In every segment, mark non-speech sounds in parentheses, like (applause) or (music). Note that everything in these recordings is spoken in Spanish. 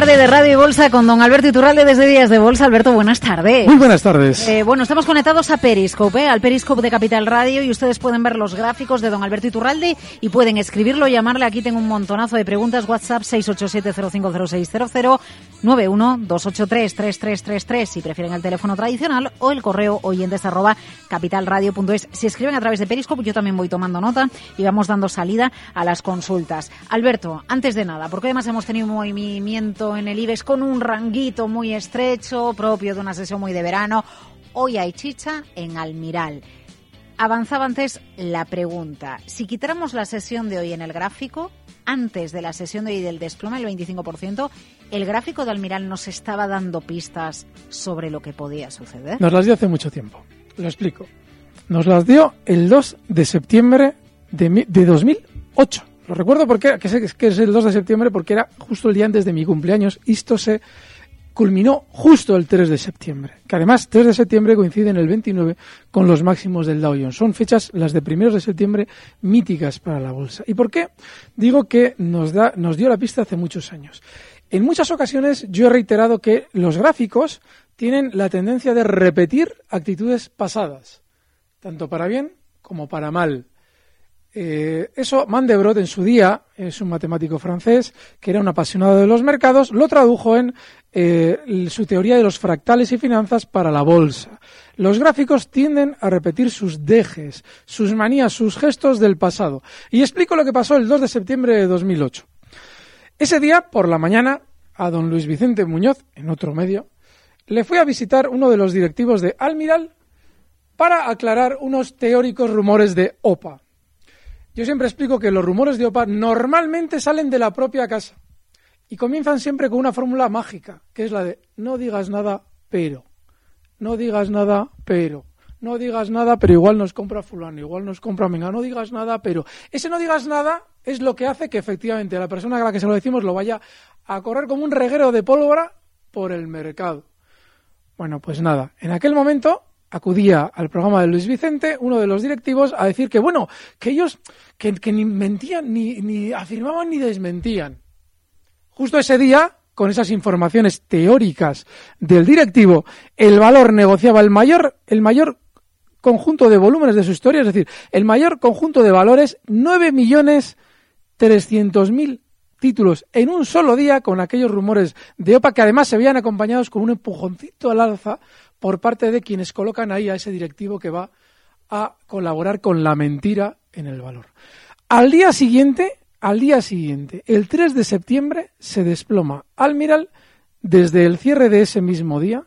Tarde de Radio y Bolsa con don Alberto Iturralde desde Días de Bolsa. Alberto, buenas tardes. Muy buenas tardes. Eh, bueno, estamos conectados a Periscope, ¿eh? al Periscope de Capital Radio y ustedes pueden ver los gráficos de don Alberto Iturralde y pueden escribirlo, llamarle. Aquí tengo un montonazo de preguntas. WhatsApp 687-050600, 91-283-3333 si prefieren el teléfono tradicional o el correo oyentes arroba capitalradio.es. Si escriben a través de Periscope, yo también voy tomando nota y vamos dando salida a las consultas. Alberto, antes de nada, porque además hemos tenido un movimiento en el IBEX con un ranguito muy estrecho, propio de una sesión muy de verano. Hoy hay chicha en Almiral. Avanzaba antes la pregunta. Si quitáramos la sesión de hoy en el gráfico, antes de la sesión de hoy del desplome del 25%, ¿el gráfico de Almiral nos estaba dando pistas sobre lo que podía suceder? Nos las dio hace mucho tiempo. Lo explico. Nos las dio el 2 de septiembre de, de 2008. Lo recuerdo porque que es, que es el 2 de septiembre porque era justo el día antes de mi cumpleaños y esto se culminó justo el 3 de septiembre, que además 3 de septiembre coincide en el 29 con los máximos del Dow Jones. Son fechas, las de primeros de septiembre, míticas para la bolsa. ¿Y por qué? Digo que nos, da, nos dio la pista hace muchos años. En muchas ocasiones yo he reiterado que los gráficos tienen la tendencia de repetir actitudes pasadas, tanto para bien como para mal. Eh, eso Mandelbrot en su día, es un matemático francés que era un apasionado de los mercados, lo tradujo en eh, su teoría de los fractales y finanzas para la bolsa. Los gráficos tienden a repetir sus dejes, sus manías, sus gestos del pasado. Y explico lo que pasó el 2 de septiembre de 2008. Ese día, por la mañana, a don Luis Vicente Muñoz, en otro medio, le fue a visitar uno de los directivos de Almiral para aclarar unos teóricos rumores de OPA. Yo siempre explico que los rumores de OPA normalmente salen de la propia casa y comienzan siempre con una fórmula mágica, que es la de no digas nada, pero. No digas nada, pero. No digas nada, pero igual nos compra fulano, igual nos compra menga. No digas nada, pero. Ese no digas nada es lo que hace que efectivamente la persona a la que se lo decimos lo vaya a correr como un reguero de pólvora por el mercado. Bueno, pues nada, en aquel momento acudía al programa de Luis Vicente, uno de los directivos, a decir que, bueno, que ellos que, ni mentían, ni, ni afirmaban ni desmentían. Justo ese día, con esas informaciones teóricas del directivo, el valor negociaba el mayor, el mayor conjunto de volúmenes de su historia, es decir, el mayor conjunto de valores, 9 millones mil títulos en un solo día con aquellos rumores de OPA que además se veían acompañados con un empujoncito al alza por parte de quienes colocan ahí a ese directivo que va a colaborar con la mentira en el valor. Al día siguiente, al día siguiente, el 3 de septiembre, se desploma Almiral desde el cierre de ese mismo día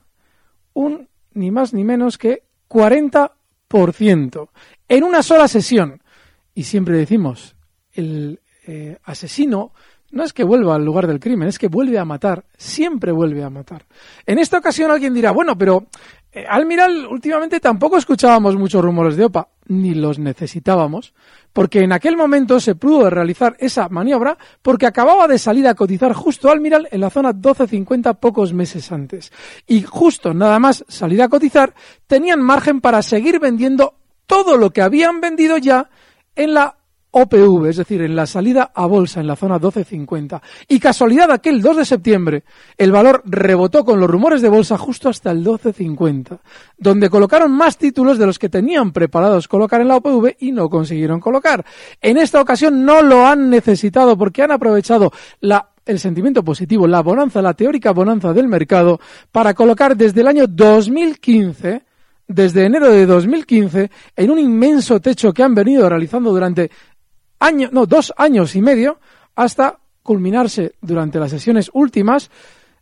un ni más ni menos que 40% en una sola sesión. Y siempre decimos, el eh, asesino no es que vuelva al lugar del crimen, es que vuelve a matar, siempre vuelve a matar. En esta ocasión alguien dirá, bueno, pero eh, Almiral últimamente tampoco escuchábamos muchos rumores de OPA, ni los necesitábamos, porque en aquel momento se pudo realizar esa maniobra porque acababa de salir a cotizar justo Almiral en la zona 12.50 pocos meses antes. Y justo nada más salir a cotizar, tenían margen para seguir vendiendo todo lo que habían vendido ya en la OPV, es decir, en la salida a bolsa en la zona 12.50. Y casualidad, aquel 2 de septiembre, el valor rebotó con los rumores de bolsa justo hasta el 12.50, donde colocaron más títulos de los que tenían preparados colocar en la OPV y no consiguieron colocar. En esta ocasión no lo han necesitado porque han aprovechado el sentimiento positivo, la bonanza, la teórica bonanza del mercado, para colocar desde el año 2015 desde enero de 2015 en un inmenso techo que han venido realizando durante año, no, dos años y medio hasta culminarse durante las sesiones últimas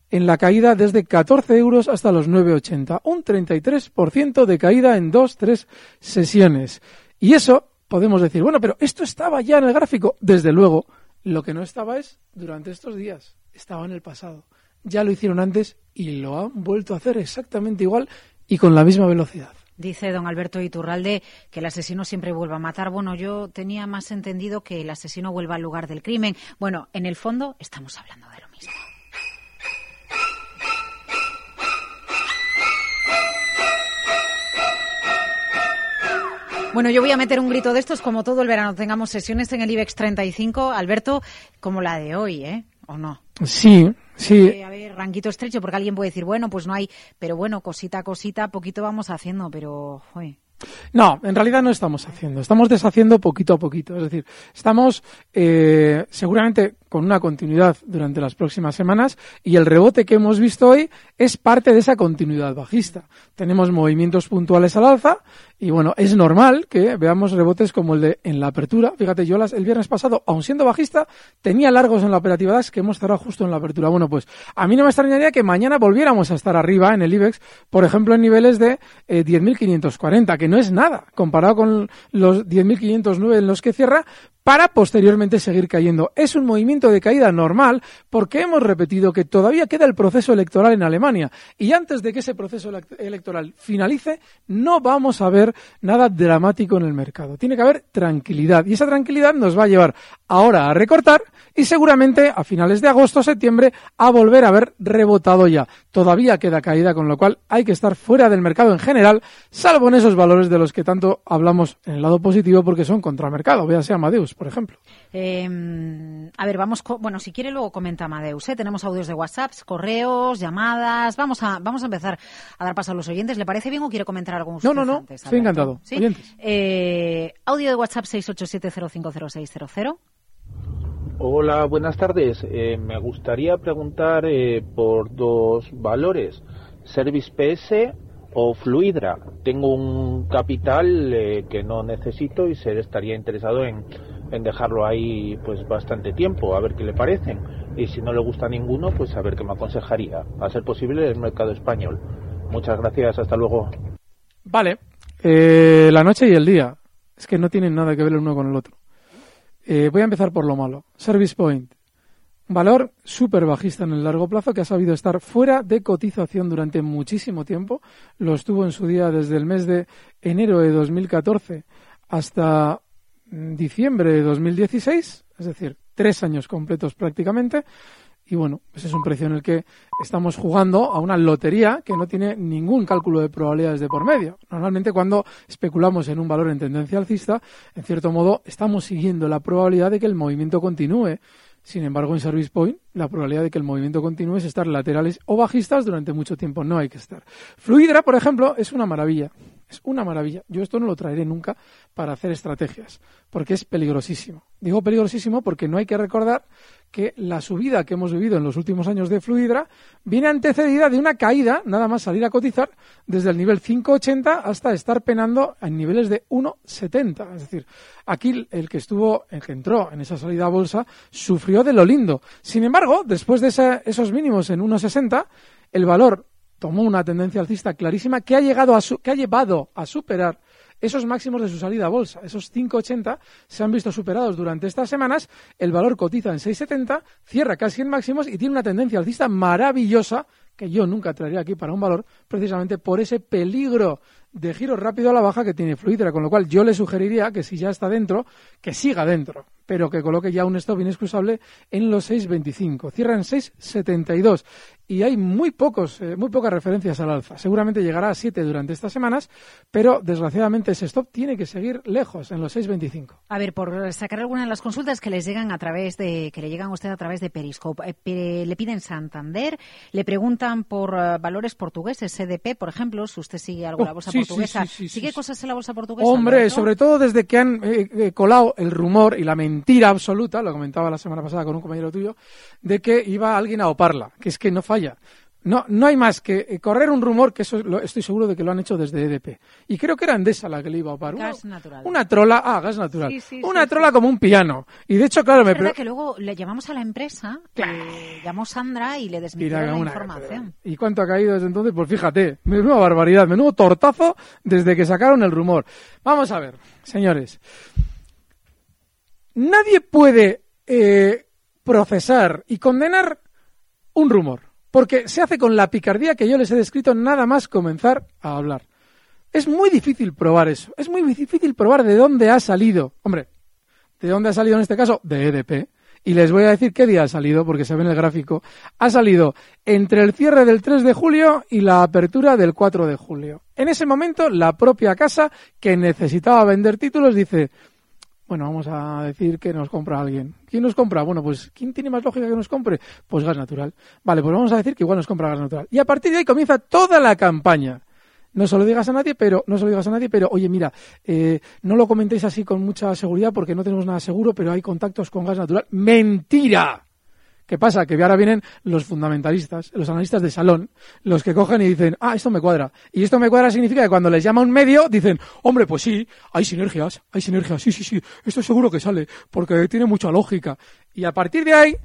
en la caída desde 14 euros hasta los 9,80. Un 33% de caída en dos, tres sesiones. Y eso podemos decir, bueno, pero esto estaba ya en el gráfico. Desde luego, lo que no estaba es durante estos días, estaba en el pasado. Ya lo hicieron antes y lo han vuelto a hacer exactamente igual y con la misma velocidad. Dice don Alberto Iturralde que el asesino siempre vuelva a matar. Bueno, yo tenía más entendido que el asesino vuelva al lugar del crimen. Bueno, en el fondo estamos hablando de lo mismo. Bueno, yo voy a meter un grito de estos como todo el verano. Tengamos sesiones en el IBEX 35, Alberto, como la de hoy, ¿eh? ¿O no? Sí, sí. a ver, ranquito estrecho, porque alguien puede decir, bueno, pues no hay, pero bueno, cosita a cosita, poquito vamos haciendo, pero. No, en realidad no estamos haciendo, estamos deshaciendo poquito a poquito. Es decir, estamos eh, seguramente con una continuidad durante las próximas semanas y el rebote que hemos visto hoy es parte de esa continuidad bajista. Tenemos movimientos puntuales al alza y bueno, es normal que veamos rebotes como el de en la apertura. Fíjate, yo las, el viernes pasado, aun siendo bajista, tenía largos en la operativa DAX que hemos cerrado justo en la apertura. Bueno, pues a mí no me extrañaría que mañana volviéramos a estar arriba en el IBEX, por ejemplo, en niveles de eh, 10.540, que no es nada comparado con los 10.509 en los que cierra, para posteriormente seguir cayendo. Es un movimiento de caída normal porque hemos repetido que todavía queda el proceso electoral en Alemania y antes de que ese proceso electoral finalice no vamos a ver nada dramático en el mercado. Tiene que haber tranquilidad y esa tranquilidad nos va a llevar ahora a recortar y seguramente a finales de agosto septiembre a volver a haber rebotado ya. Todavía queda caída con lo cual hay que estar fuera del mercado en general, salvo en esos valores de los que tanto hablamos en el lado positivo porque son contra mercado. Véase Amadeus por ejemplo. Eh, a ver, vamos, bueno, si quiere luego comenta Amadeus, ¿eh? tenemos audios de WhatsApp, correos, llamadas, vamos a, vamos a empezar a dar paso a los oyentes. ¿Le parece bien o quiere comentar algo No, no, no, estoy encantado. Eh, audio de WhatsApp 687050600. Hola, buenas tardes. Eh, me gustaría preguntar eh, por dos valores, Service PS o Fluidra. Tengo un capital eh, que no necesito y se estaría interesado en en dejarlo ahí pues bastante tiempo, a ver qué le parecen. Y si no le gusta ninguno, pues a ver qué me aconsejaría. A ser posible el mercado español. Muchas gracias, hasta luego. Vale, eh, la noche y el día. Es que no tienen nada que ver el uno con el otro. Eh, voy a empezar por lo malo. Service Point. Valor súper bajista en el largo plazo que ha sabido estar fuera de cotización durante muchísimo tiempo. Lo estuvo en su día desde el mes de enero de 2014 hasta diciembre de 2016, es decir, tres años completos prácticamente. Y bueno, ese pues es un precio en el que estamos jugando a una lotería que no tiene ningún cálculo de probabilidades de por medio. Normalmente cuando especulamos en un valor en tendencia alcista, en cierto modo estamos siguiendo la probabilidad de que el movimiento continúe. Sin embargo, en Service Point, la probabilidad de que el movimiento continúe es estar laterales o bajistas durante mucho tiempo. No hay que estar. Fluidra, por ejemplo, es una maravilla. Es una maravilla. Yo esto no lo traeré nunca para hacer estrategias, porque es peligrosísimo. Digo peligrosísimo porque no hay que recordar que la subida que hemos vivido en los últimos años de Fluidra viene antecedida de una caída, nada más salir a cotizar, desde el nivel 5,80 hasta estar penando en niveles de 1,70. Es decir, aquí el que estuvo, el que entró en esa salida a bolsa, sufrió de lo lindo. Sin embargo, después de esos mínimos en 1,60, el valor tomó una tendencia alcista clarísima que ha, llegado a que ha llevado a superar esos máximos de su salida a bolsa. Esos 5,80 se han visto superados durante estas semanas. El valor cotiza en 6,70, cierra casi en máximos y tiene una tendencia alcista maravillosa que yo nunca traería aquí para un valor, precisamente por ese peligro de giro rápido a la baja que tiene Fluidra, con lo cual yo le sugeriría que si ya está dentro, que siga dentro, pero que coloque ya un stop inexcusable en los 6.25. Cierra en 6.72 y hay muy pocos, eh, muy pocas referencias al alza. Seguramente llegará a 7 durante estas semanas, pero desgraciadamente ese stop tiene que seguir lejos, en los 6.25. A ver, por sacar alguna de las consultas que les llegan a través de, que le llegan a usted a través de Periscope, eh, le piden Santander, le preguntan por eh, valores portugueses, CDP, por ejemplo, si usted sigue algo la bolsa Sí, sí, portuguesa. sí, sí, sí, ¿Sigue cosas en la bolsa portuguesa? Hombre, sobre todo desde que han eh, eh, colado el rumor y la mentira absoluta, lo comentaba la semana pasada con un compañero tuyo, de que iba alguien a oparla, que es que no falla. No, no hay más que eh, correr un rumor, que eso lo- estoy seguro de que lo han hecho desde EDP. Y creo que era Endesa la que le iba a opar. Una- Gas natural. Una trola, ah, gas natural. Sí, sí, una sí, trola como un piano. Y de hecho, claro, me verdad que luego le llamamos a la empresa, eh, llamó Sandra y le desmintieron Mira, la una- información. ¿Y cuánto ha caído desde entonces? Pues fíjate, menuda barbaridad, menudo tortazo desde que sacaron el rumor. Vamos a ver, señores. Nadie puede eh, procesar y condenar un rumor, porque se hace con la picardía que yo les he descrito nada más comenzar a hablar. Es muy difícil probar eso, es muy difícil probar de dónde ha salido. Hombre, ¿De dónde ha salido en este caso? De EDP. Y les voy a decir qué día ha salido, porque se ve en el gráfico. Ha salido entre el cierre del 3 de julio y la apertura del 4 de julio. En ese momento, la propia casa que necesitaba vender títulos dice, bueno, vamos a decir que nos compra alguien. ¿Quién nos compra? Bueno, pues ¿quién tiene más lógica que nos compre? Pues gas natural. Vale, pues vamos a decir que igual nos compra gas natural. Y a partir de ahí comienza toda la campaña. No se lo digas a nadie, pero no se lo digas a nadie, pero oye, mira, eh, no lo comentéis así con mucha seguridad porque no tenemos nada seguro, pero hay contactos con gas natural. Mentira. ¿Qué pasa? Que ahora vienen los fundamentalistas, los analistas de salón, los que cogen y dicen, ah, esto me cuadra. Y esto me cuadra significa que cuando les llama un medio, dicen, hombre, pues sí, hay sinergias, hay sinergias, sí, sí, sí, esto seguro que sale, porque tiene mucha lógica. Y a partir de ahí,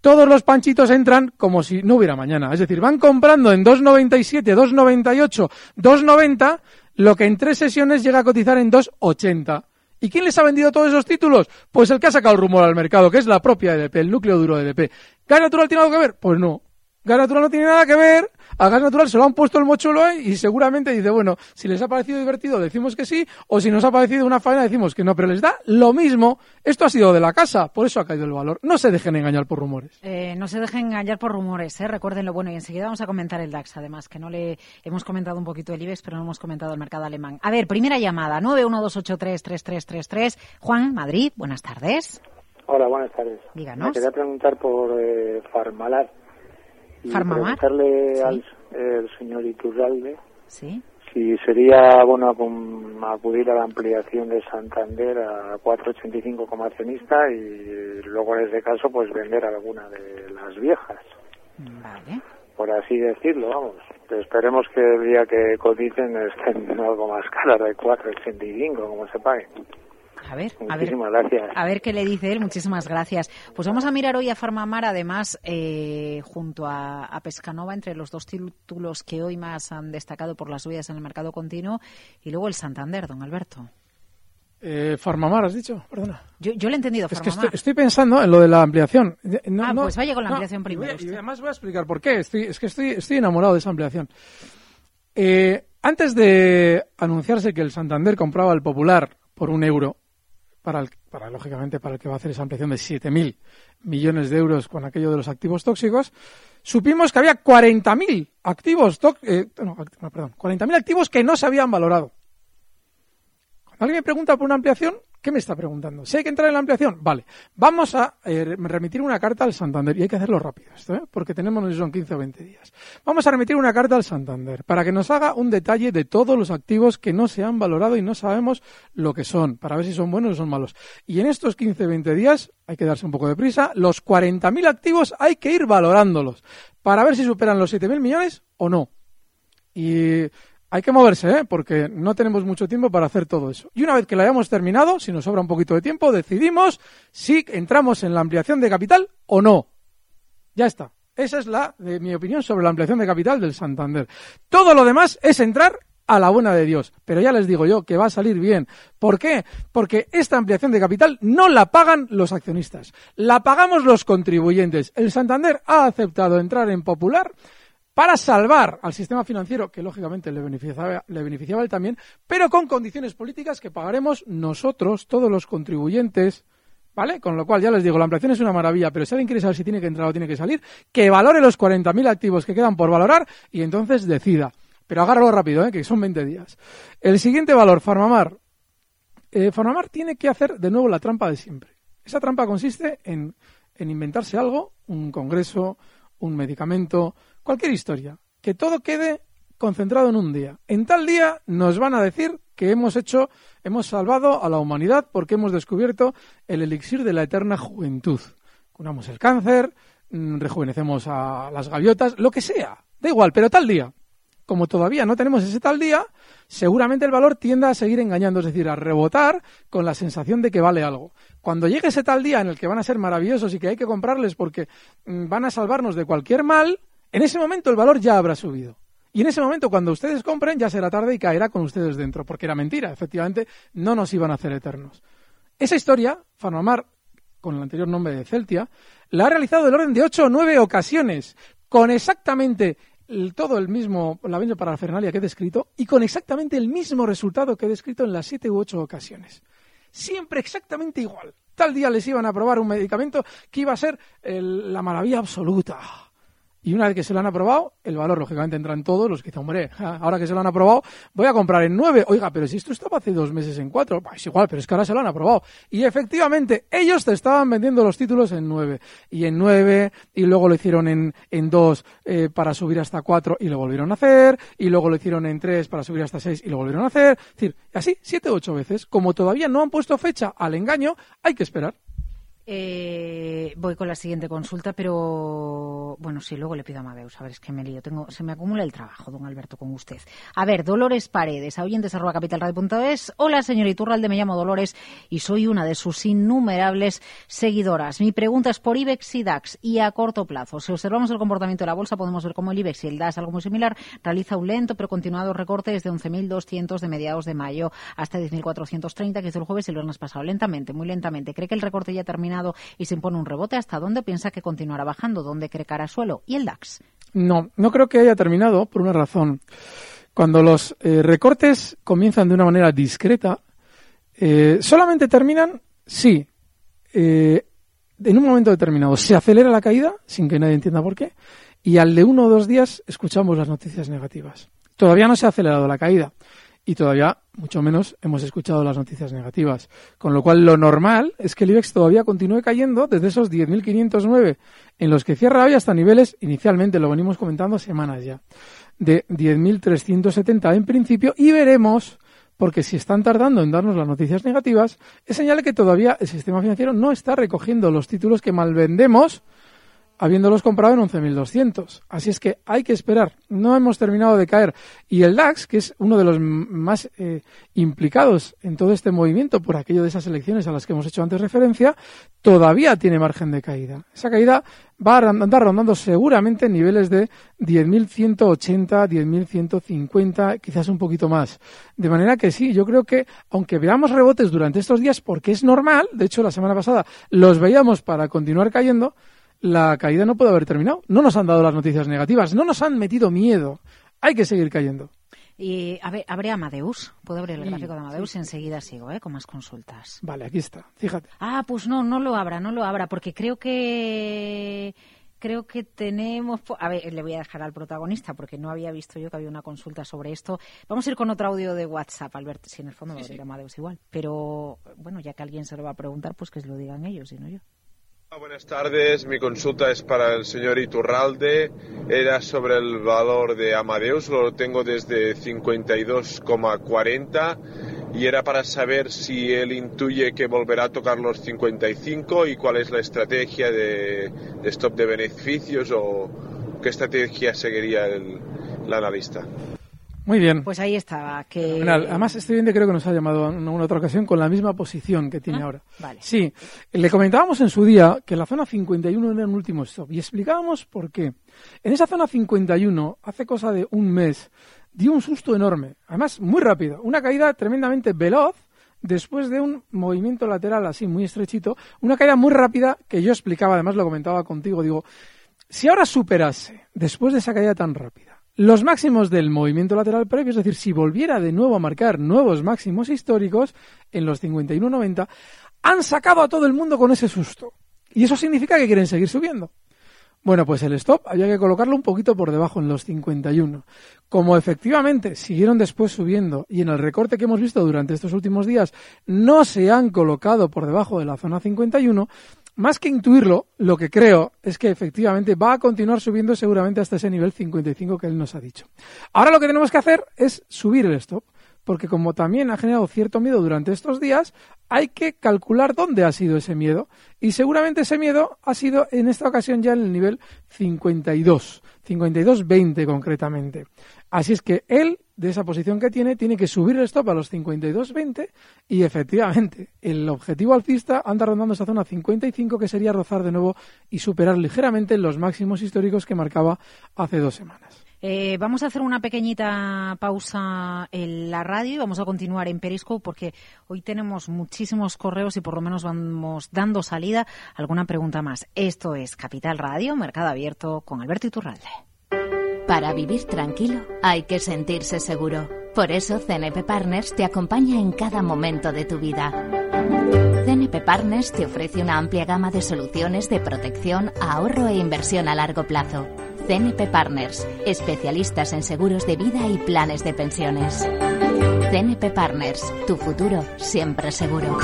todos los panchitos entran como si no hubiera mañana. Es decir, van comprando en 2,97, 2,98, 2,90, lo que en tres sesiones llega a cotizar en 2,80. ¿Y quién les ha vendido todos esos títulos? Pues el que ha sacado el rumor al mercado, que es la propia EDP, el núcleo duro de EDP. ¿Gas natural tiene algo que ver? Pues no. Gas natural no tiene nada que ver. A gas natural se lo han puesto el mochuelo ahí y seguramente dice, bueno, si les ha parecido divertido decimos que sí, o si nos ha parecido una faena decimos que no, pero les da lo mismo. Esto ha sido de la casa, por eso ha caído el valor. No se dejen engañar por rumores. Eh, no se dejen engañar por rumores, ¿eh? recuérdenlo. Bueno, y enseguida vamos a comentar el DAX, además, que no le hemos comentado un poquito el IBEX, pero no hemos comentado el mercado alemán. A ver, primera llamada, 912833333. Juan, Madrid, buenas tardes. Hola, buenas tardes. Díganos. Me quería preguntar por eh, Farmalar. Y Farmamar, preguntarle sí. al el señor Iturralde Sí. si sería bueno acudir a la ampliación de Santander a 4,85 como accionista y luego en ese caso pues vender alguna de las viejas, Vale. por así decirlo, vamos. Esperemos que el día que coticen estén algo más caras de 4,85 como se paguen. A ver, a ver. Muchísimas gracias. A ver qué le dice él. Muchísimas gracias. Pues vamos a mirar hoy a Farmamar, además, eh, junto a, a Pescanova, entre los dos títulos que hoy más han destacado por las subidas en el mercado continuo, y luego el Santander, don Alberto. Eh, Farmamar, has dicho, perdona. Yo, yo le he entendido, Es que Farmamar. estoy, estoy pensando en lo de la ampliación. No- Ah, no- pues vaya con la no, ampliación y primero voy a- Y además voy a explicar por qué. Estoy, es que estoy, estoy enamorado de esa ampliación. Eh, antes de anunciarse que el Santander compraba el Popular por un euro, para, el, para lógicamente para el que va a hacer esa ampliación de 7.000 millones de euros con aquello de los activos tóxicos, supimos que había 40.000 activos, eh, no, perdón, 40.000 activos que no se habían valorado. Cuando alguien me pregunta por una ampliación, ¿qué me está preguntando? Si hay que entrar en la ampliación, vale. Vamos a eh, remitir una carta al Santander y hay que hacerlo rápido esto, ¿eh? porque tenemos, no son 15 o 20 días. Vamos a remitir una carta al Santander para que nos haga un detalle de todos los activos que no se han valorado y no sabemos lo que son, para ver si son buenos o son malos. Y en estos 15 o 20 días hay que darse un poco de prisa. Los 40.000 activos hay que ir valorándolos para ver si superan los 7.000 millones o no. Y hay que moverse, ¿eh? porque no tenemos mucho tiempo para hacer todo eso. Y una vez que lo hayamos terminado, si nos sobra un poquito de tiempo, decidimos si entramos en la ampliación de capital o no. Ya está. Esa es la, de mi opinión sobre la ampliación de capital del Santander. Todo lo demás es entrar a la buena de Dios. Pero ya les digo yo que va a salir bien. ¿Por qué? Porque esta ampliación de capital no la pagan los accionistas. La pagamos los contribuyentes. El Santander ha aceptado entrar en Popular para salvar al sistema financiero, que lógicamente le beneficiaba, le beneficiaba a él también, pero con condiciones políticas que pagaremos nosotros, todos los contribuyentes, ¿vale? Con lo cual, ya les digo, la ampliación es una maravilla, pero si alguien quiere saber si tiene que entrar o tiene que salir, que valore los 40.000 activos que quedan por valorar y entonces decida. Pero agárralo rápido, ¿eh? que son 20 días. El siguiente valor, Farmamar. Eh, Farmamar tiene que hacer de nuevo la trampa de siempre. Esa trampa consiste en, en inventarse algo, un congreso, un medicamento, cualquier historia, que todo quede concentrado en un día. En tal día nos van a decir que hemos hecho, hemos salvado a la humanidad porque hemos descubierto el elixir de la eterna juventud. Curamos el cáncer, mm, rejuvenecemos a las gaviotas, lo que sea, da igual, pero tal día. Como todavía no tenemos ese tal día, seguramente el valor tienda a seguir engañando, es decir, a rebotar con la sensación de que vale algo. Cuando llegue ese tal día en el que van a ser maravillosos y que hay que comprarles porque mm, van a salvarnos de cualquier mal, en ese momento el valor ya habrá subido. Y en ese momento, cuando ustedes compren, ya será tarde y caerá con ustedes dentro, porque era mentira. Efectivamente, no nos iban a hacer eternos. Esa historia, Farmamar, con el anterior nombre de Celtia, la ha realizado del orden de ocho o nueve ocasiones, con exactamente todo el mismo, la misma parafernalia que he descrito y con exactamente el mismo resultado que he descrito en las siete u ocho ocasiones. Siempre exactamente igual. Tal día les iban a probar un medicamento que iba a ser la maravilla absoluta. Y una vez que se lo han aprobado, el valor lógicamente entra en todos los que dicen, hombre, ahora que se lo han aprobado, voy a comprar en nueve. Oiga, pero si esto estaba hace dos meses en cuatro, pues es igual, pero es que ahora se lo han aprobado. Y efectivamente, ellos te estaban vendiendo los títulos en nueve. Y en nueve, y luego lo hicieron en, en dos eh, para subir hasta cuatro y lo volvieron a hacer. Y luego lo hicieron en tres para subir hasta seis y lo volvieron a hacer. Es decir, así, siete o ocho veces. Como todavía no han puesto fecha al engaño, hay que esperar. Eh, voy con la siguiente consulta, pero bueno, sí, luego le pido a Amadeus. A ver, es que me lío. Tengo, se me acumula el trabajo, don Alberto, con usted. A ver, Dolores Paredes, oyentes arroba capitalradio.es. Hola, señor Iturralde, me llamo Dolores y soy una de sus innumerables seguidoras. Mi pregunta es por IBEX y DAX y a corto plazo. Si observamos el comportamiento de la bolsa, podemos ver cómo el IBEX y el DAX, algo muy similar, realiza un lento pero continuado recorte desde 11.200 de mediados de mayo hasta 10.430 que hizo el jueves y el viernes pasado. Lentamente, muy lentamente. ¿Cree que el recorte ya termina y se impone un rebote, ¿hasta dónde piensa que continuará bajando? ¿Dónde cree suelo? ¿Y el DAX? No, no creo que haya terminado por una razón. Cuando los eh, recortes comienzan de una manera discreta, eh, solamente terminan sí, eh, en un momento determinado se acelera la caída, sin que nadie entienda por qué, y al de uno o dos días escuchamos las noticias negativas. Todavía no se ha acelerado la caída y todavía, mucho menos, hemos escuchado las noticias negativas. Con lo cual, lo normal es que el IBEX todavía continúe cayendo desde esos 10.509 en los que cierra hoy hasta niveles, inicialmente lo venimos comentando semanas ya, de 10.370 en principio y veremos porque si están tardando en darnos las noticias negativas, es señal de que todavía el sistema financiero no está recogiendo los títulos que malvendemos habiéndolos comprado en 11.200. Así es que hay que esperar. No hemos terminado de caer. Y el DAX, que es uno de los más eh, implicados en todo este movimiento por aquello de esas elecciones a las que hemos hecho antes referencia, todavía tiene margen de caída. Esa caída va a andar rondando seguramente en niveles de 10.180, 10.150, quizás un poquito más. De manera que sí, yo creo que aunque veamos rebotes durante estos días, porque es normal, de hecho la semana pasada los veíamos para continuar cayendo, la caída no puede haber terminado. No nos han dado las noticias negativas, no nos han metido miedo. Hay que seguir cayendo. Y a ver, abre Amadeus. Puedo abrir el gráfico de Amadeus y enseguida sigo, ¿eh? Con más consultas. Vale, aquí está. Fíjate. Ah, pues no, no lo abra, no lo abra, porque creo que creo que tenemos. A ver, le voy a dejar al protagonista porque no había visto yo que había una consulta sobre esto. Vamos a ir con otro audio de WhatsApp, Alberto. Si en el fondo me va a abrir Amadeus igual. Pero bueno, ya que alguien se lo va a preguntar, pues que se lo digan ellos y no yo. Buenas tardes, mi consulta es para el señor Iturralde. Era sobre el valor de Amadeus, lo tengo desde 52,40 y era para saber si él intuye que volverá a tocar los 55 y cuál es la estrategia de, stop de beneficios o qué estrategia seguiría el analista. Muy bien. Pues ahí estaba. Que... Además, este bien creo que nos ha llamado en una otra ocasión con la misma posición que tiene ah, ahora. Vale. Sí, le comentábamos en su día que la zona 51 era un último stop y explicábamos por qué. En esa zona 51, hace cosa de un mes, dio un susto enorme, además muy rápido, una caída tremendamente veloz después de un movimiento lateral así muy estrechito, una caída muy rápida que yo explicaba, además lo comentaba contigo, digo, si ahora superase, después de esa caída tan rápida, los máximos del movimiento lateral previo, es decir, si volviera de nuevo a marcar nuevos máximos históricos en los 51.90, han sacado a todo el mundo con ese susto. Y eso significa que quieren seguir subiendo. Bueno, pues el stop había que colocarlo un poquito por debajo, en los 51. Como efectivamente siguieron después subiendo y en el recorte que hemos visto durante estos últimos días no se han colocado por debajo de la zona 51, más que intuirlo, lo que creo es que efectivamente va a continuar subiendo seguramente hasta ese nivel 55 que él nos ha dicho. Ahora lo que tenemos que hacer es subir el stop, porque como también ha generado cierto miedo durante estos días, hay que calcular dónde ha sido ese miedo. Y seguramente ese miedo ha sido en esta ocasión ya en el nivel 52, 52.20 concretamente. Así es que él, de esa posición que tiene, tiene que subir el stop a los 52.20 y efectivamente el objetivo alcista anda rondando esa zona 55 que sería rozar de nuevo y superar ligeramente los máximos históricos que marcaba hace dos semanas. Eh, vamos a hacer una pequeñita pausa en la radio y vamos a continuar en Periscope porque hoy tenemos muchísimos correos y por lo menos vamos dando salida alguna pregunta más. Esto es Capital Radio, Mercado Abierto con Alberto Iturralde. Para vivir tranquilo hay que sentirse seguro. Por eso CNP Partners te acompaña en cada momento de tu vida. CNP Partners te ofrece una amplia gama de soluciones de protección, ahorro e inversión a largo plazo. CNP Partners, especialistas en seguros de vida y planes de pensiones. CNP Partners, tu futuro siempre seguro.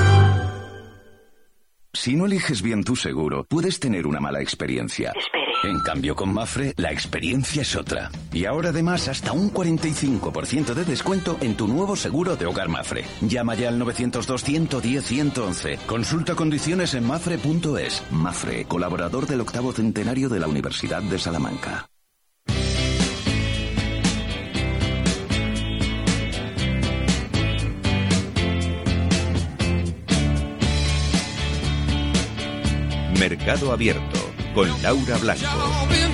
Si no eliges bien tu seguro, puedes tener una mala experiencia. En cambio, con Mafre, la experiencia es otra. Y ahora además hasta un 45% de descuento en tu nuevo seguro de hogar Mafre. Llama ya al 902-110-111. Consulta condiciones en mafre.es. Mafre, colaborador del octavo centenario de la Universidad de Salamanca. Mercado Abierto con Laura Blanco.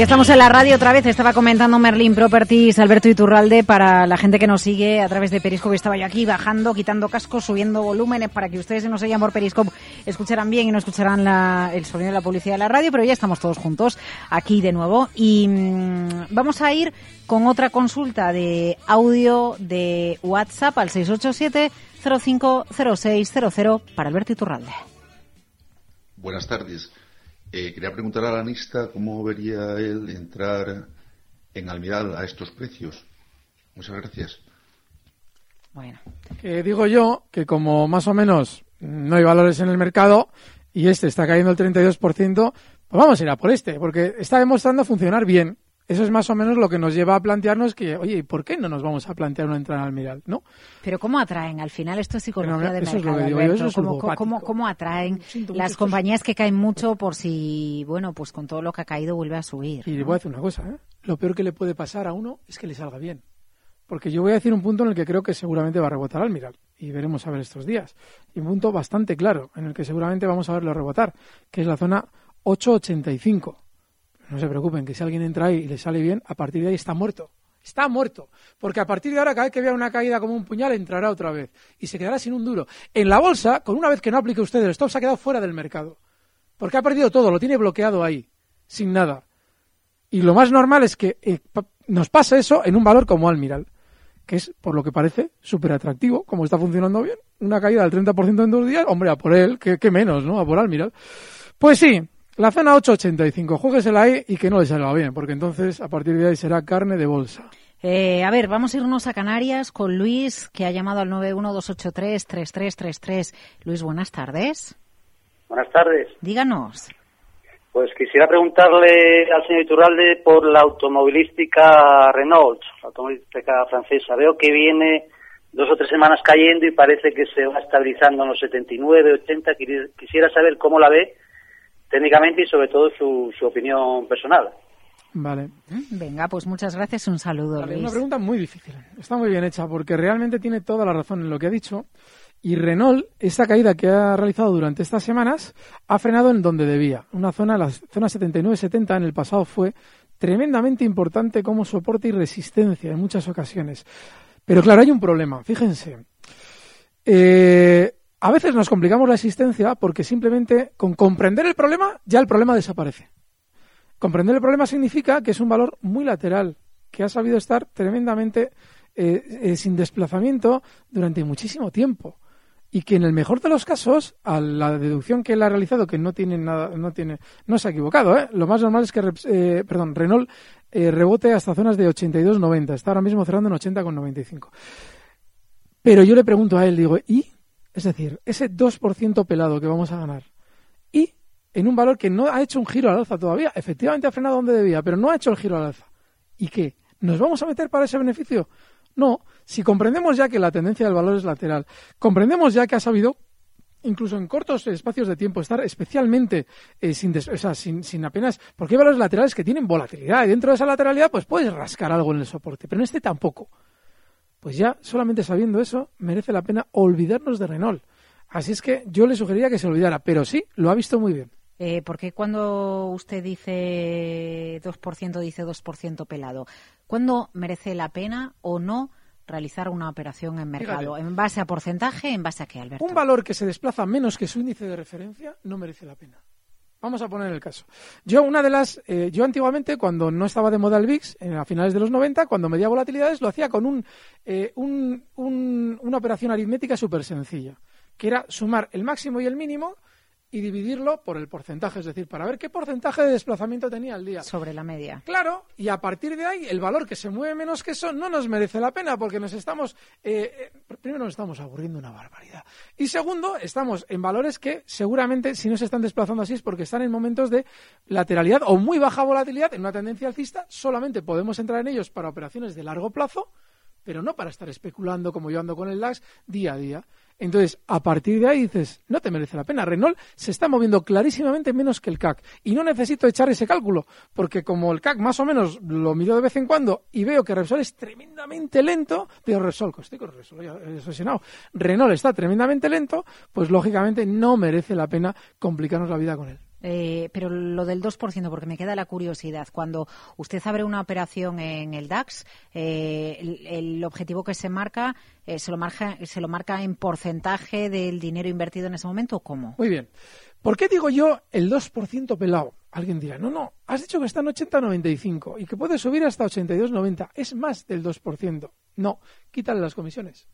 Ya estamos en la radio otra vez. Estaba comentando Merlin Properties, Alberto Iturralde, para la gente que nos sigue a través de Periscope. Estaba yo aquí bajando, quitando cascos, subiendo volúmenes para que ustedes, nos oían por Periscope, escucharan bien y no escucharan la, el sonido de la publicidad de la radio. Pero ya estamos todos juntos aquí de nuevo. Y mmm, vamos a ir con otra consulta de audio de WhatsApp al 687 050600 para Alberto Iturralde. Buenas tardes. Eh, quería preguntar al anista cómo vería él entrar en Almiral a estos precios. Muchas gracias. Bueno. Eh, digo yo que como más o menos no hay valores en el mercado y este está cayendo el 32%, pues vamos a ir a por este, porque está demostrando funcionar bien. Eso es más o menos lo que nos lleva a plantearnos que, oye, ¿y por qué no nos vamos a plantear una entrada en Almiral? ¿No? Pero ¿cómo atraen? Al final esto es psicología de eso es mercado, lo que digo yo, Alberto. eso es ¿Cómo, cómo- cómo atraen las compañías que caen mucho por si, bueno, pues con todo lo que ha caído vuelve a subir? Y le voy a decir una cosa, ¿eh? Lo peor que le puede pasar a uno es que le salga bien. Porque yo voy a decir un punto en el que creo que seguramente va a rebotar Almiral. Y veremos a ver estos días. Y un punto bastante claro, en el que seguramente vamos a verlo rebotar, que es la zona 885. No se preocupen, que si alguien entra ahí y le sale bien, a partir de ahí está muerto. Está muerto. Porque a partir de ahora, cada vez que vea una caída como un puñal, entrará otra vez. Y se quedará sin un duro. En la bolsa, con una vez que no aplique usted el stop, se ha quedado fuera del mercado. Porque ha perdido todo, lo tiene bloqueado ahí, sin nada. Y lo más normal es que eh, nos pase eso en un valor como Almiral, que es, por lo que parece, súper atractivo, como está funcionando bien. Una caída del 30% en dos días, hombre, a por él, que, que menos, ¿no? A por Almiral. Pues sí, la zona 885, juéguesela ahí y que no le salga bien, porque entonces a partir de ahí será carne de bolsa. Eh, a ver, vamos a irnos a Canarias con Luis, que ha llamado al 912833333. Luis, buenas tardes. Buenas tardes. Díganos. Pues quisiera preguntarle al señor Iturralde por la automovilística Renault, la automovilística francesa. Veo que viene dos o tres semanas cayendo y parece que se va estabilizando en los 79, 80. Quiri- Quisiera saber cómo la ve técnicamente y sobre todo su, su opinión personal. Vale. Venga, pues muchas gracias. Un saludo, Vale, Luis. una pregunta muy difícil. Está muy bien hecha porque realmente tiene toda la razón en lo que ha dicho. Y Renault, esta caída que ha realizado durante estas semanas, ha frenado en donde debía. Una zona, la zona 79-70 en el pasado fue tremendamente importante como soporte y resistencia en muchas ocasiones. Pero claro, hay un problema. Fíjense. Eh, A veces nos complicamos la existencia porque simplemente con comprender el problema ya el problema desaparece. Comprender el problema significa que es un valor muy lateral, que ha sabido estar tremendamente eh, eh, sin desplazamiento durante muchísimo tiempo y que en el mejor de los casos, a la deducción que él ha realizado, que no tiene nada, no tiene, no se ha equivocado, ¿eh? lo más normal es que, eh, perdón, Renault eh, rebote hasta zonas de 82-90, está ahora mismo cerrando en 80,95. Pero yo le pregunto a él, digo, ¿y? Es decir, ese 2% pelado que vamos a ganar, ¿y? En un valor que no ha hecho un giro al alza todavía, efectivamente ha frenado donde debía, pero no ha hecho el giro al alza. ¿Y qué? ¿Nos vamos a meter para ese beneficio? No, si comprendemos ya que la tendencia del valor es lateral, comprendemos ya que ha sabido incluso en cortos espacios de tiempo, estar especialmente eh, sin, sin, apenas, porque hay valores laterales que tienen volatilidad y dentro de esa lateralidad pues puedes rascar algo en el soporte, pero en este tampoco. Pues ya solamente sabiendo eso merece la pena olvidarnos de Renault. Así es que yo le sugeriría que se olvidara, pero sí, lo ha visto muy bien. Eh, porque cuando usted dice 2%, dice 2% pelado, ¿cuándo merece la pena o no realizar una operación en mercado? ¿En base a porcentaje? ¿En base a qué, Alberto? Un valor que se desplaza menos que su índice de referencia no merece la pena. Vamos a poner el caso. Yo, una de las. Eh, yo antiguamente, cuando no estaba de moda el VIX, a finales de los 90, cuando medía volatilidades, lo hacía con un, eh, un, una operación aritmética súper sencilla, que era sumar el máximo y el mínimo y dividirlo por el porcentaje, es decir, para ver qué porcentaje de desplazamiento tenía al día. Sobre la media. Claro, y a partir de ahí, el valor que se mueve menos que eso no nos merece la pena, porque nos estamos, eh, eh, primero nos estamos aburriendo una barbaridad. Y segundo, estamos en valores que seguramente, si no se están desplazando así, es porque están en momentos de lateralidad o muy baja volatilidad, en una tendencia alcista, solamente podemos entrar en ellos para operaciones de largo plazo, pero no para estar especulando como yo ando con el DAX día a día. Entonces, a partir de ahí dices, no te merece la pena. Renault se está moviendo clarísimamente menos que el CAC. Y no necesito echar ese cálculo, porque como el CAC más o menos lo mido de vez en cuando y veo que Repsol es tremendamente lento, digo Repsol, estoy con Repsol, ya he. Renault está tremendamente lento, pues lógicamente no merece la pena complicarnos la vida con él. Eh, pero lo del 2%, porque me queda la curiosidad. Cuando usted abre una operación en el DAX, eh, el, objetivo que se marca, eh, se, lo marca, ¿se lo marca en porcentaje del dinero invertido en ese momento o cómo? Muy bien. ¿Por qué digo yo el 2% pelado? Alguien dirá, no, no, has dicho que está en 80-95 y que puede subir hasta 82-90. Es más del 2%. No, quítale las comisiones.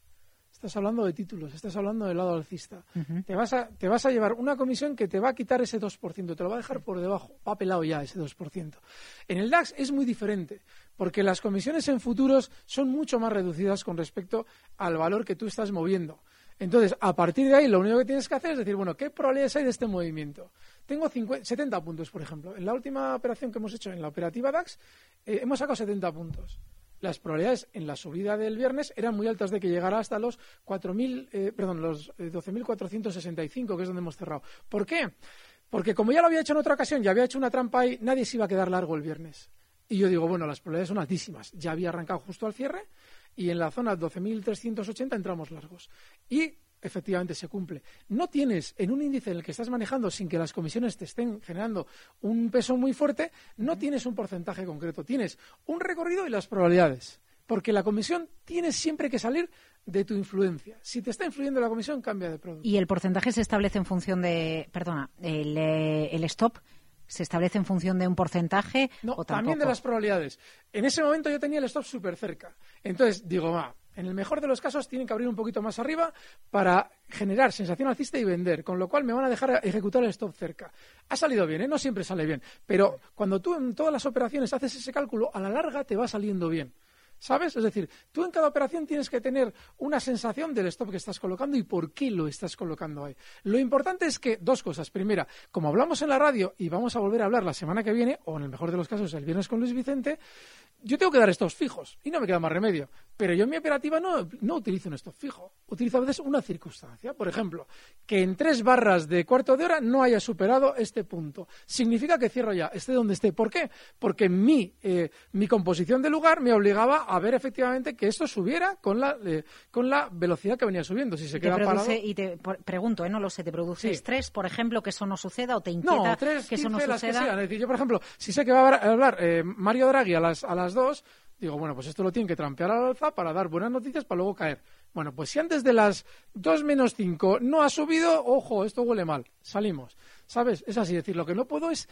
Estás hablando de títulos, estás hablando del lado alcista. te, vas a, te vas a llevar una comisión que te va a quitar ese 2%, te lo va a dejar por debajo, va pelado ya ese 2%. En el DAX es muy diferente, porque las comisiones en futuros son mucho más reducidas con respecto al valor que tú estás moviendo. Entonces, a partir de ahí, lo único que tienes que hacer es decir, bueno, ¿qué probabilidades hay de este movimiento? Tengo 70 puntos, por ejemplo. En la última operación que hemos hecho en la operativa DAX, eh, hemos sacado 70 puntos las probabilidades en la subida del viernes eran muy altas de que llegara hasta los 4.000, eh, perdón, los 12.465, eh, que es donde hemos cerrado. ¿Por qué? Porque como ya lo había hecho en otra ocasión, ya había hecho una trampa ahí, nadie se iba a quedar largo el viernes. Y yo digo, bueno, las probabilidades son altísimas. Ya había arrancado justo al cierre y en la zona 12.380 entramos largos. Y efectivamente se cumple. No tienes en un índice en el que estás manejando sin que las comisiones te estén generando un peso muy fuerte, no tienes un porcentaje concreto, tienes un recorrido y las probabilidades. Porque la comisión tiene siempre que salir de tu influencia. Si te está influyendo la comisión, cambia de producto. ¿Y el porcentaje se establece en función de, perdona, el, eh, el stop? ¿Se establece en función de un porcentaje? No, o también de las probabilidades. En ese momento yo tenía el stop súper cerca. Entonces digo, va, en el mejor de los casos tienen que abrir un poquito más arriba para generar sensación alcista y vender, con lo cual me van a dejar ejecutar el stop cerca. Ha salido bien, ¿eh? no siempre sale bien, pero cuando tú en todas las operaciones haces ese cálculo, a la larga te va saliendo bien. ¿Sabes? Es decir, tú en cada operación tienes que tener una sensación del stop que estás colocando y por qué lo estás colocando ahí. Lo importante es que, dos cosas. Primera, como hablamos en la radio y vamos a volver a hablar la semana que viene, o en el mejor de los casos el viernes con Luis Vicente, yo tengo que dar estos fijos y no me queda más remedio. Pero yo en mi operativa no, no utilizo un stop fijo. Utilizo a veces una circunstancia. Por ejemplo, que en tres barras de cuarto de hora no haya superado este punto. Significa que cierro ya, esté donde esté. ¿Por qué? Porque mi, eh, mi composición de lugar me obligaba a ver efectivamente que esto subiera con la, eh, con la velocidad que venía subiendo. Si se queda parado... Y te pregunto, ¿eh? no lo sé, ¿te produce estrés, por ejemplo, que eso no suceda o te inquieta que eso no suceda? Es decir, yo, por ejemplo, si sé que va a hablar eh, Mario Draghi a las, a las dos, digo, bueno, pues esto lo tienen que trampear al alza para dar buenas noticias para luego caer. Bueno, pues si antes de las 2 menos 5 no ha subido, ojo, esto huele mal, salimos. ¿Sabes? Es así, decir, lo que no puedo es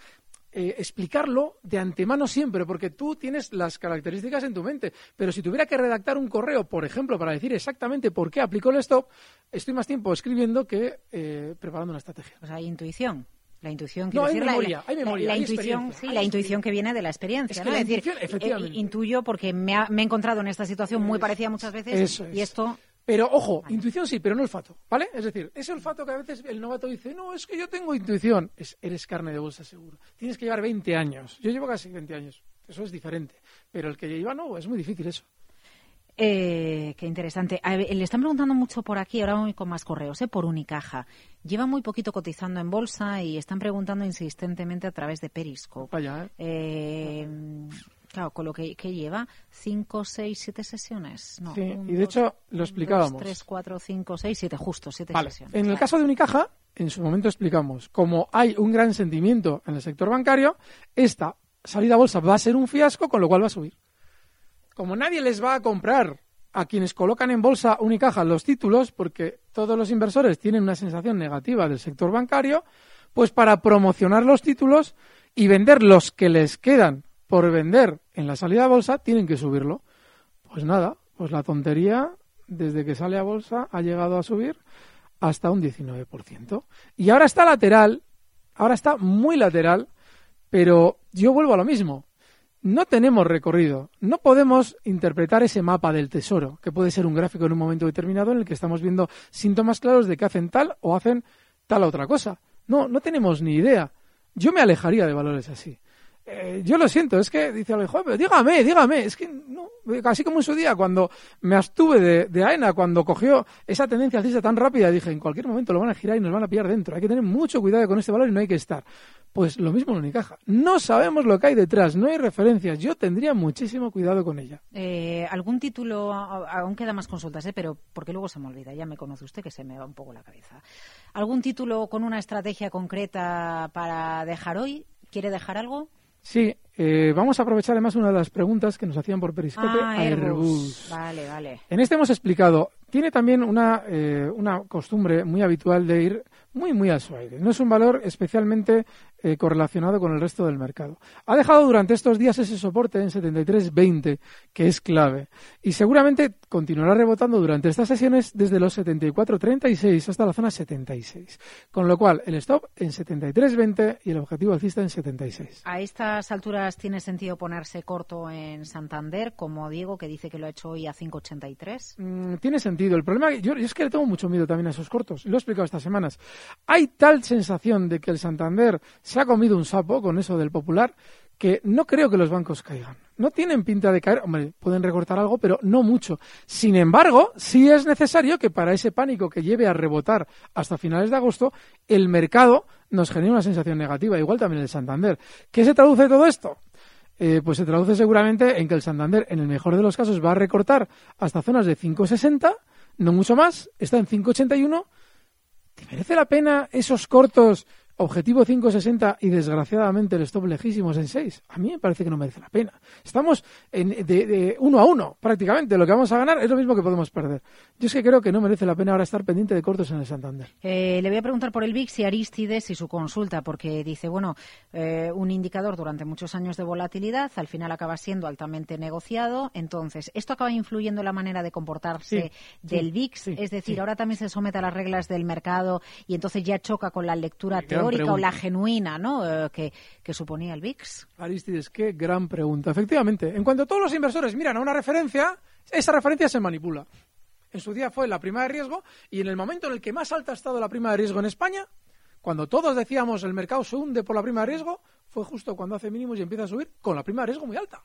eh, explicarlo de antemano siempre, porque tú tienes las características en tu mente. Pero si tuviera que redactar un correo, por ejemplo, para decir exactamente por qué aplico el stop, estoy más tiempo escribiendo que eh, preparando una estrategia. Pues hay intuición. La intuición, no, hay decir, memoria, la, hay memoria, la, hay intuición, sí, la intuición que viene de la experiencia. Es, ¿no? la es decir, intuición, efectivamente. Eh, intuyo porque me, ha, me, he encontrado en esta situación muy parecida muchas veces y esto pero ojo, vale. intuición sí, pero no olfato, ¿vale? Es decir, ese olfato que a veces el novato dice, no, es que yo tengo intuición, es, eres carne de bolsa seguro. Tienes que llevar 20 años. Yo llevo casi 20 años. Eso es diferente. Pero el que lleva no, es muy difícil eso. Eh, qué interesante. Ver, le están preguntando mucho por aquí, ahora voy con más correos, ¿eh? por Unicaja. Lleva muy poquito cotizando en bolsa y están preguntando insistentemente a través de Periscope. Vaya, ¿eh? Claro, con lo que, que lleva, 5, 6, 7 sesiones. No, sí, un, y de dos, hecho lo explicábamos. 2, 3, 4, 5, 6, 7, justo, 7 vale. sesiones. En el caso de Unicaja, en su momento explicamos, como hay un gran sentimiento en el sector bancario, esta salida a bolsa va a ser un fiasco, con lo cual va a subir. Como nadie les va a comprar a quienes colocan en bolsa Unicaja los títulos, porque todos los inversores tienen una sensación negativa del sector bancario, pues para promocionar los títulos y vender los que les quedan por vender en la salida a bolsa, tienen que subirlo. Pues nada, pues la tontería, desde que sale a bolsa, ha llegado a subir hasta un 19%. Y ahora está lateral, ahora está muy lateral, pero yo vuelvo a lo mismo. No tenemos recorrido, no podemos interpretar ese mapa del tesoro, que puede ser un gráfico en un momento determinado en el que estamos viendo síntomas claros de que hacen tal o hacen tal otra cosa. No, no tenemos ni idea. Yo me alejaría de valores así. Eh, yo lo siento, es que dice alguien, joder, pero dígame, dígame, es que no, así como en su día cuando me abstuve de, de AENA, cuando cogió esa tendencia alcista tan rápida, dije, en cualquier momento lo van a girar y nos van a pillar dentro, hay que tener mucho cuidado con este valor y no hay que estar. Pues lo mismo en Unicaja, no sabemos lo que hay detrás, no hay referencias, yo tendría muchísimo cuidado con ella. Eh, ¿Algún título, aún queda más consultas, eh, pero porque luego se me olvida, ya me conoce usted que se me va un poco la cabeza. ¿Algún título con una estrategia concreta para dejar hoy? ¿Quiere dejar algo? Sí, eh, vamos a aprovechar además una de las preguntas que nos hacían por Periscope ah, Airbus. Airbus. Vale, vale. En este hemos explicado, tiene también una, eh, una costumbre muy habitual de ir muy, muy a su aire. No es un valor especialmente eh, correlacionado con el resto del mercado. Ha dejado durante estos días ese soporte en 73.20, que es clave. Y seguramente continuará rebotando durante estas sesiones desde los 74.36 hasta la zona 76. Con lo cual, el stop en 73.20 y el objetivo alcista en 76. A estas alturas tiene sentido ponerse corto en Santander, como Diego, que dice que lo ha hecho hoy a 5.83. Mm, tiene sentido. El problema, yo, yo es que le tengo mucho miedo también a esos cortos. Lo he explicado estas semanas. Hay tal sensación de que el Santander se ha comido un sapo con eso del popular que no creo que los bancos caigan. No tienen pinta de caer, hombre, pueden recortar algo, pero no mucho. Sin embargo, sí es necesario que para ese pánico que lleve a rebotar hasta finales de agosto, el mercado nos genere una sensación negativa, igual también el Santander. ¿Qué se traduce todo esto? Eh, pues se traduce seguramente en que el Santander, en el mejor de los casos, va a recortar hasta zonas de 5,60, no mucho más, está en 5,81. ¿Te merece la pena esos cortos Objetivo 5.60 y desgraciadamente el stop lejísimos en 6. A mí me parece que no merece la pena. Estamos en, de, de, uno a uno prácticamente. Lo que vamos a ganar es lo mismo que podemos perder. Yo es que creo que no merece la pena ahora estar pendiente de cortos en el Santander. Eh, le voy a preguntar por el VIX y Aristides y su consulta, porque dice, bueno, eh, un indicador durante muchos años de volatilidad, al final acaba siendo altamente negociado. Entonces, ¿esto acaba influyendo en la manera de comportarse Sí, del sí, VIX? sí, es decir, sí. ahora también se somete a las reglas del mercado y entonces ya choca con la lectura Gran teórica o la genuina ¿no? Eh, que, que suponía el VIX. Aristides, qué gran pregunta. Efectivamente, en cuanto todos los inversores miran a una referencia, esa referencia se manipula. En su día fue la prima de riesgo y en el momento en el que más alta ha estado la prima de riesgo en España, cuando todos decíamos el mercado se hunde por la prima de riesgo, fue justo cuando hace mínimos y empieza a subir con la prima de riesgo muy alta.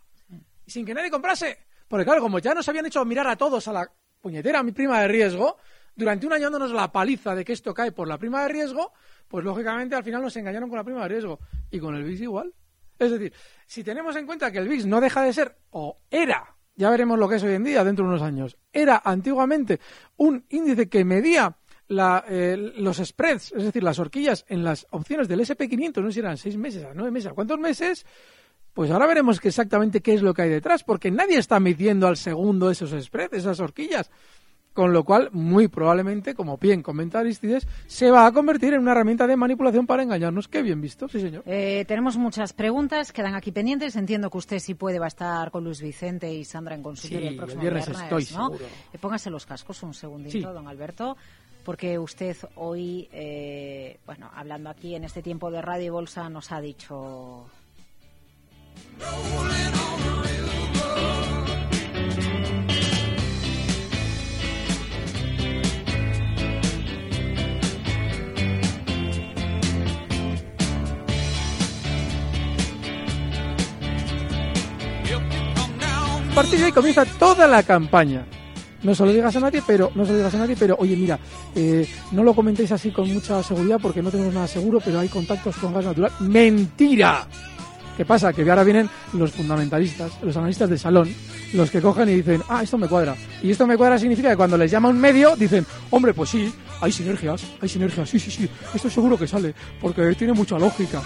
Y sin que nadie comprase. Porque claro, como ya nos habían hecho mirar a todos a la puñetera mi prima de riesgo, durante un año dándonos la paliza de que esto cae por la prima de riesgo, pues lógicamente al final nos engañaron con la prima de riesgo. Y con el VIX igual. Es decir, si tenemos en cuenta que el VIX no deja de ser, o era, ya veremos lo que es hoy en día dentro de unos años, era antiguamente un índice que medía la, eh, los spreads, es decir, las horquillas en las opciones del SP500, no sé si eran seis meses, a nueve meses, a cuántos meses, pues ahora veremos exactamente qué es lo que hay detrás, porque nadie está midiendo al segundo esos spreads, esas horquillas. Con lo cual, muy probablemente, como bien comenta Aristides, se va a convertir en una herramienta de manipulación para engañarnos. Qué bien visto, sí, señor. Eh, tenemos muchas preguntas, quedan aquí pendientes. Entiendo que usted sí puede va a estar con Luis Vicente y Sandra en consultorio Sí, el próximo el viernes estoy ¿no? Eh, póngase los cascos un segundito, Sí. don Alberto, porque usted hoy, eh, bueno, hablando aquí en este tiempo de Radio y Bolsa, nos ha dicho... partir de ahí comienza toda la campaña. No se lo digas a nadie, pero no se lo digas a nadie, pero oye, mira, eh, no lo comentéis así con mucha seguridad porque no tenemos nada seguro, pero hay contactos con gas natural. ¡Mentira! ¿Qué pasa? Que ahora vienen los fundamentalistas, los analistas de salón, los que cogen y dicen, ah, esto me cuadra. Y esto me cuadra significa que cuando les llama un medio, dicen, hombre, pues sí, hay sinergias, hay sinergias, sí, sí, sí, esto seguro que sale, porque tiene mucha lógica.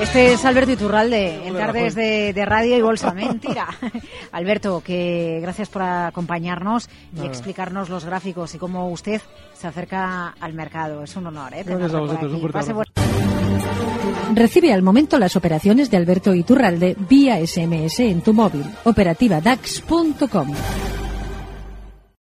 Este es Alberto Iturralde, en tardes de, de radio y bolsa. Mentira. (laughs) Alberto, que gracias por acompañarnos y Nada. explicarnos los gráficos y cómo usted se acerca al mercado. Es un honor, ¿eh? Gracias a vosotros, un buen- Recibe al momento las operaciones de Alberto Iturralde vía SMS en tu móvil. Operativa DAX.com.